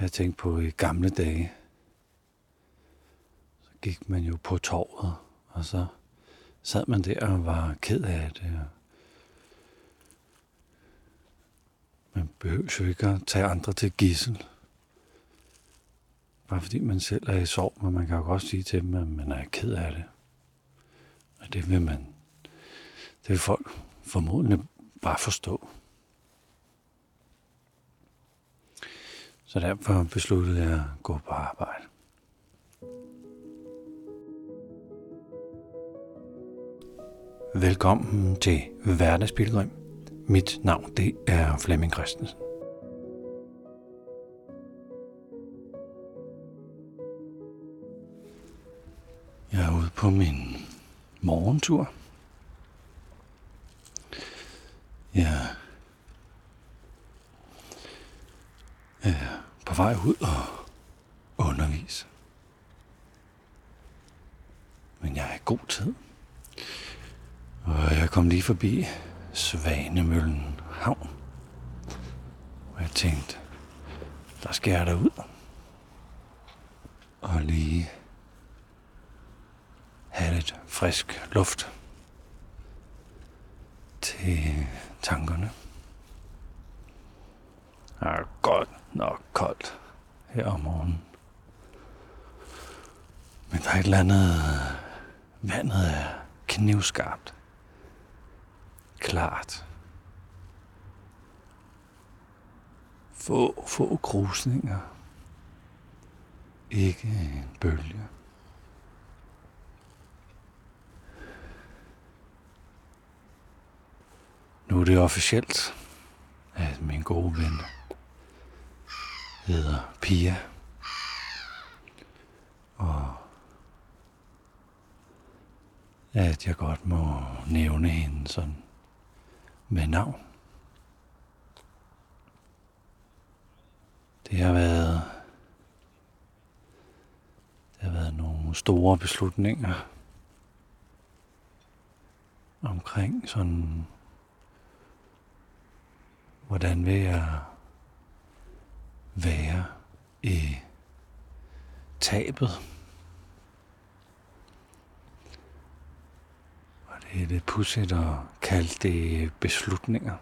Jeg tænkte på i gamle dage, så gik man jo på torvet, og så sad man der og var ked af det. Man behøver jo ikke at tage andre til gissel. Bare fordi man selv er i sorg, men man kan jo godt sige til dem, at man er ked af det. Og det vil man, det vil folk formodentlig bare forstå. Så derfor besluttede jeg at gå på arbejde. Velkommen til Hverdagspilgrim. Mit navn det er Flemming Christensen. Jeg er ude på min morgentur. Jeg er på vej ud og undervise. Men jeg er i god tid. Og jeg kom lige forbi Svanemøllen Havn. Og jeg tænkte, der skal jeg ud Og lige have lidt frisk luft til tankerne. Det er godt nok koldt her om morgenen. Men der er et eller andet... Vandet er knivskarpt. Klart. Få, få krusninger. Ikke en bølge. Nu er det officielt, at min gode ven hedder Pia. Og at jeg godt må nævne hende sådan med navn. Det har været det har været nogle store beslutninger omkring sådan hvordan vil jeg være i tabet. Og det er lidt pudsigt at kalde det beslutninger.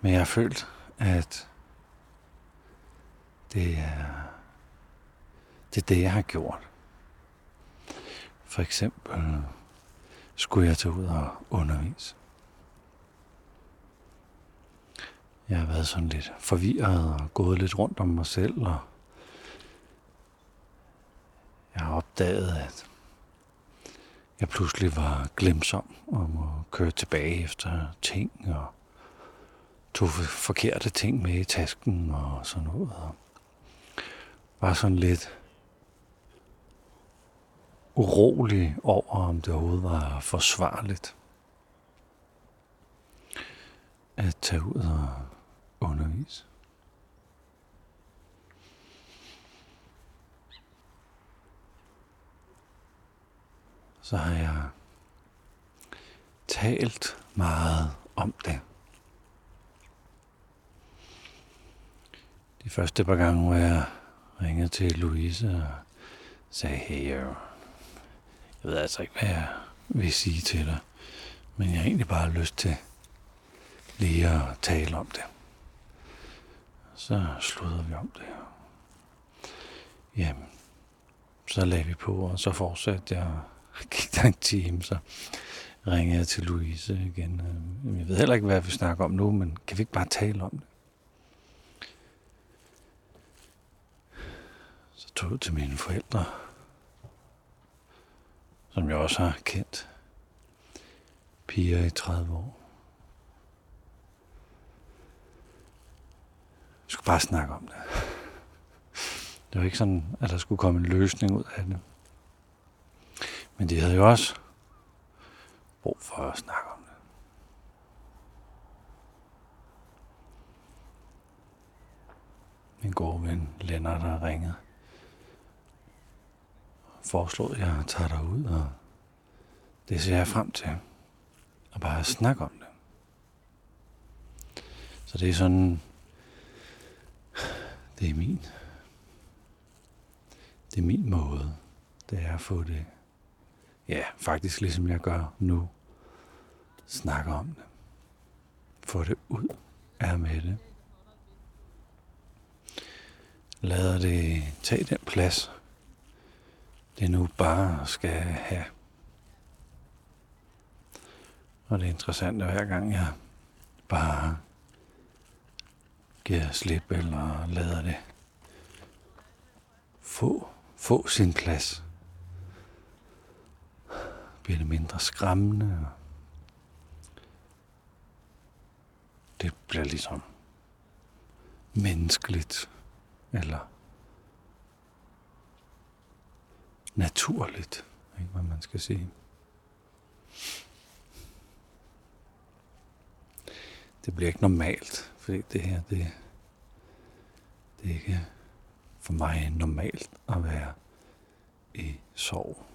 Men jeg har følt, at det er, det er det, jeg har gjort. For eksempel skulle jeg tage ud og undervise. Jeg har været sådan lidt forvirret og gået lidt rundt om mig selv, og jeg har opdaget, at jeg pludselig var glemsom om at køre tilbage efter ting, og tog forkerte ting med i tasken og sådan noget. Og var sådan lidt urolig over, om det overhovedet var forsvarligt at tage ud og undervis. Så har jeg talt meget om det. De første par gange, hvor jeg ringede til Louise og sagde, hey, jeg ved altså ikke, hvad jeg vil sige til dig, men jeg har egentlig bare lyst til lige at tale om det. Så slutter vi om det. Jamen, så lagde vi på, og så fortsatte jeg. Gik der en time, så ringede jeg til Louise igen. Øhm, jeg ved heller ikke, hvad vi snakker om nu, men kan vi ikke bare tale om det? Så tog jeg til mine forældre, som jeg også har kendt. Piger i 30 år. Skulle bare snakke om det. Det var ikke sådan, at der skulle komme en løsning ud af det. Men de havde jo også brug for at snakke om det. Min gode ven Lennart har ringet. Foreslået, at jeg tager dig ud, og det ser jeg frem til. Og bare snakke om det. Så det er sådan det er min. Det er min måde. Det er at få det, ja, faktisk ligesom jeg gør nu. Snakke om det. Få det ud af med det. Lader det tage den plads, det nu bare skal have. Og det er interessant, at hver gang jeg bare giver slip eller lader det få, få sin plads, bliver det mindre skræmmende. Det bliver ligesom menneskeligt, eller naturligt, ikke hvad man skal sige. Det bliver ikke normalt, fordi det her, det, det er ikke for mig normalt at være i sorg.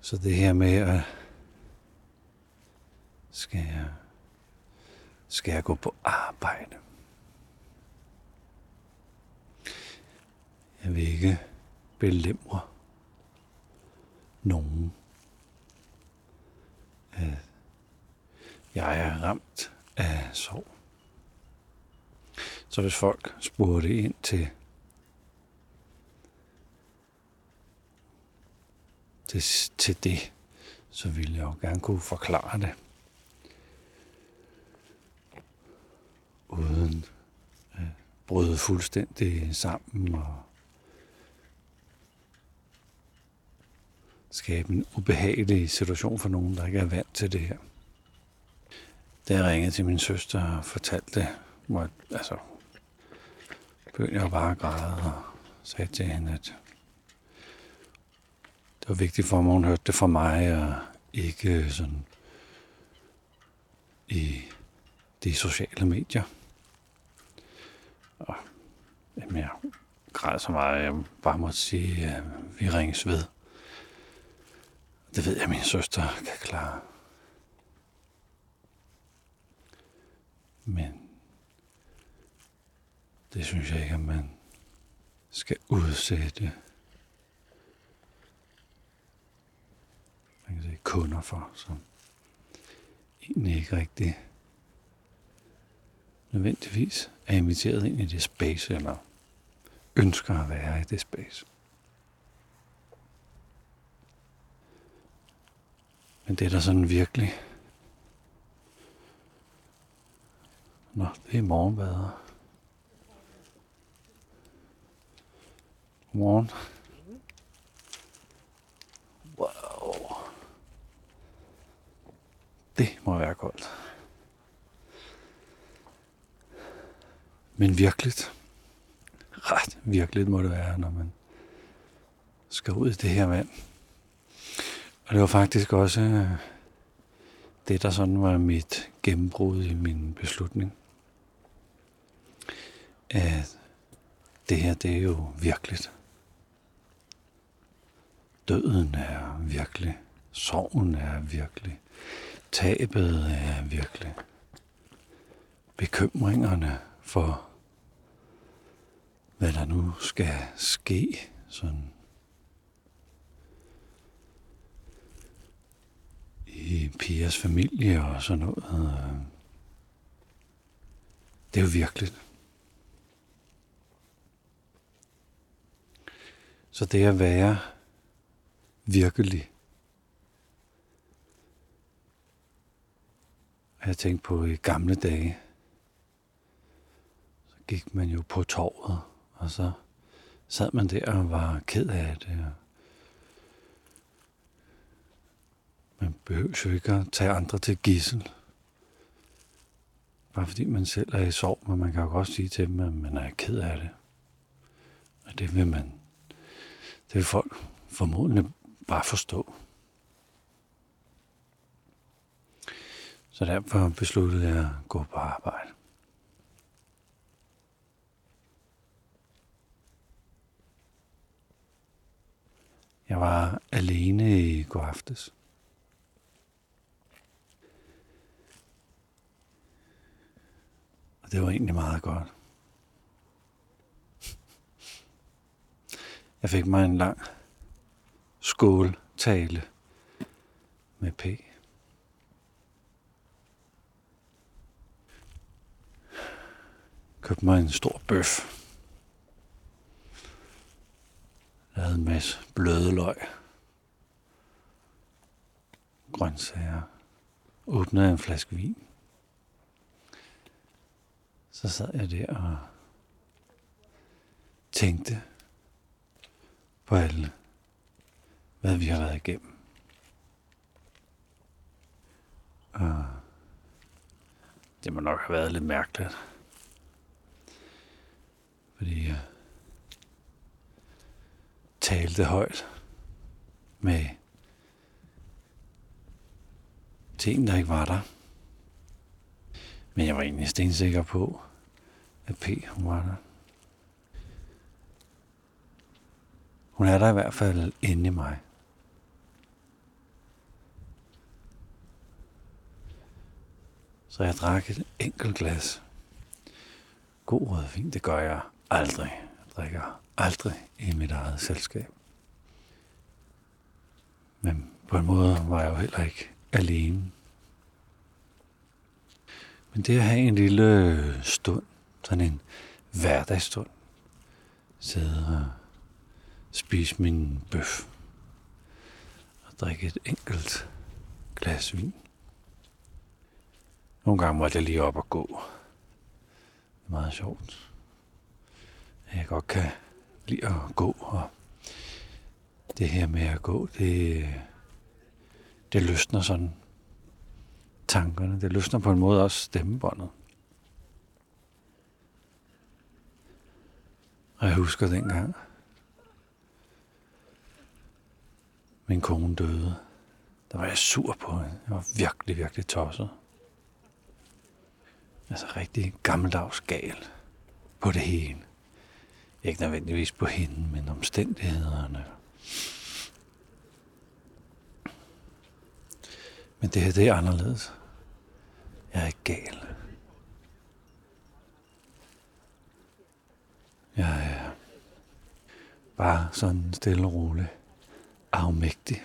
Så det her med at skal jeg, skal jeg gå på arbejde? Jeg vil ikke belemre nogen. At jeg er ramt af sorg. Så hvis folk spurgte ind til, til, til det, så ville jeg jo gerne kunne forklare det. Uden at bryde fuldstændig sammen og skabe en ubehagelig situation for nogen, der ikke er vant til det her. Da jeg ringede til min søster og fortalte det, hvor jeg, altså, begyndte jeg bare at græde og sagde til hende, at det var vigtigt for mig, hun hørte det fra mig, og ikke sådan i de sociale medier. Og jamen, jeg græd så meget, at jeg bare måtte sige, at vi ringes ved. Det ved jeg, at min søster kan klare. Men det synes jeg ikke, at man skal udsætte man kan sige, kunder for, som egentlig ikke rigtig nødvendigvis er inviteret ind i det space, eller ønsker at være i det space. Men det er der sådan virkelig. Nå, det er morgenbader. Godmorgen. Wow. Det må være koldt. Men virkeligt. Ret virkeligt må det være, når man skal ud i det her vand. Og det var faktisk også øh, det, der sådan var mit gennembrud i min beslutning. At det her, det er jo virkeligt. Døden er virkelig. Sorgen er virkelig. Tabet er virkelig. Bekymringerne for, hvad der nu skal ske, sådan i Pias familie og sådan noget. Øh. Det er jo virkeligt. Så det at være virkelig. Jeg tænkte på i gamle dage, så gik man jo på torvet, og så sad man der og var ked af det. Man behøver jo ikke at tage andre til gissel. Bare fordi man selv er i sorg, men man kan jo godt sige til dem, at man er ked af det. Og det vil man. Det vil folk formodentlig bare forstå. Så derfor besluttede jeg at gå på arbejde. Jeg var alene i går aftes. Og det var egentlig meget godt. Jeg fik mig en lang skåltale med P. Købte mig en stor bøf. Lavede en masse bløde løg. Grøntsager. Åbnede en flaske vin. Så sad jeg der og tænkte på alle, hvad vi har været igennem. Og det må nok have været lidt mærkeligt. Fordi jeg talte højt med ting, der ikke var der. Men jeg var egentlig stensikker på, at P var der. Hun er der i hvert fald inde i mig. Så jeg drak et enkelt glas. God rødvin, det gør jeg aldrig. Jeg drikker aldrig i mit eget selskab. Men på en måde var jeg jo heller ikke alene. Men det at have en lille stund, sådan en hverdagsstund, sidde og spise min bøf og drikke et enkelt glas vin. Nogle gange måtte jeg lige op og gå. Det er meget sjovt. Jeg godt kan lide at gå, og det her med at gå, det, det løsner sådan tankerne. Det løsner på en måde også stemmebåndet. Og jeg husker dengang, min kone døde, der var jeg sur på hende. Jeg var virkelig, virkelig tosset. Altså rigtig gammeldags gal på det hele. Ikke nødvendigvis på hende, men omstændighederne. Men det her, det er anderledes. Jeg er ikke gal. Jeg er bare sådan stille og rolig afmægtig.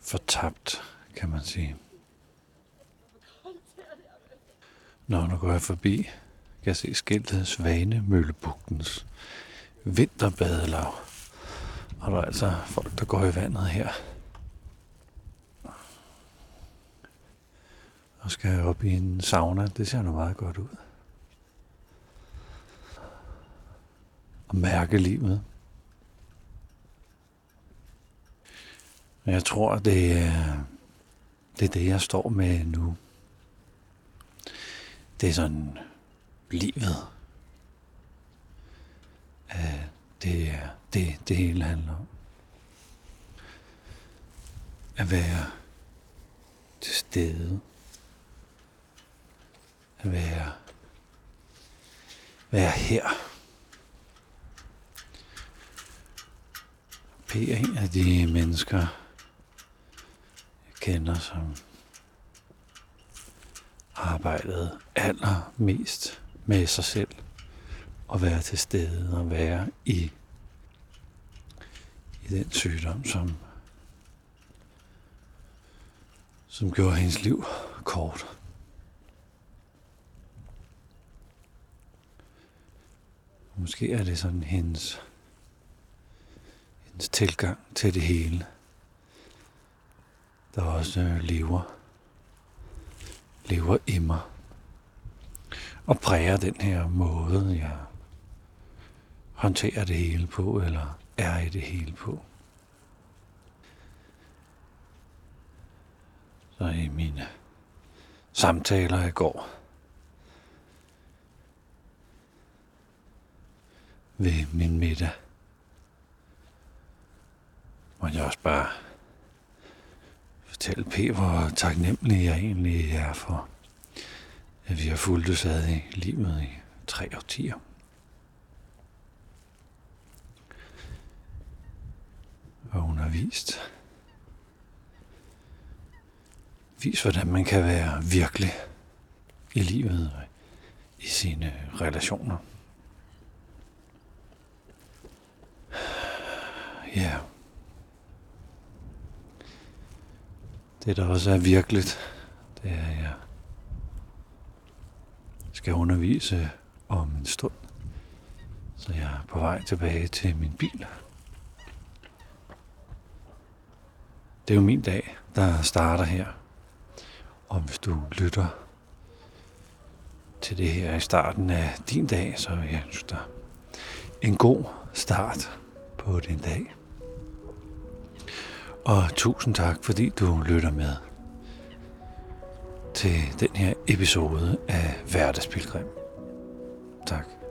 Fortabt, kan man sige. Når nu går jeg forbi, kan jeg se skiltet Svanemøllebugtens vinterbadelav. Og der er altså folk, der går i vandet her. Og skal op i en sauna. Det ser nu meget godt ud. Og mærke livet. Jeg tror, det er, det er det, jeg står med nu. Det er sådan livet. Øh, det er det, det hele handler om. At være til stede. At være, være her. P en af de mennesker, jeg kender, som arbejdet allermest med sig selv og være til stede og være i, i den sygdom, som, som gjorde hendes liv kort. Måske er det sådan hendes, hendes tilgang til det hele, der også lever, lever i mig og præger den her måde, jeg håndterer det hele på, eller er i det hele på. Så i mine samtaler i går ved min middag, må jeg også bare fortælle P, hvor taknemmelig jeg egentlig er for, at vi har fulgt ad i livet i tre årtier. Og hun har vist vis, hvordan man kan være virkelig i livet og i sine relationer. Ja. Det, der også er virkeligt, det er, at jeg skal undervise om en stund. Så jeg er på vej tilbage til min bil. Det er jo min dag, der starter her. Og hvis du lytter til det her i starten af din dag, så vil jeg ønske dig en god start på din dag. Og tusind tak, fordi du lytter med til den her episode af Hverdagspilgrim. Tak.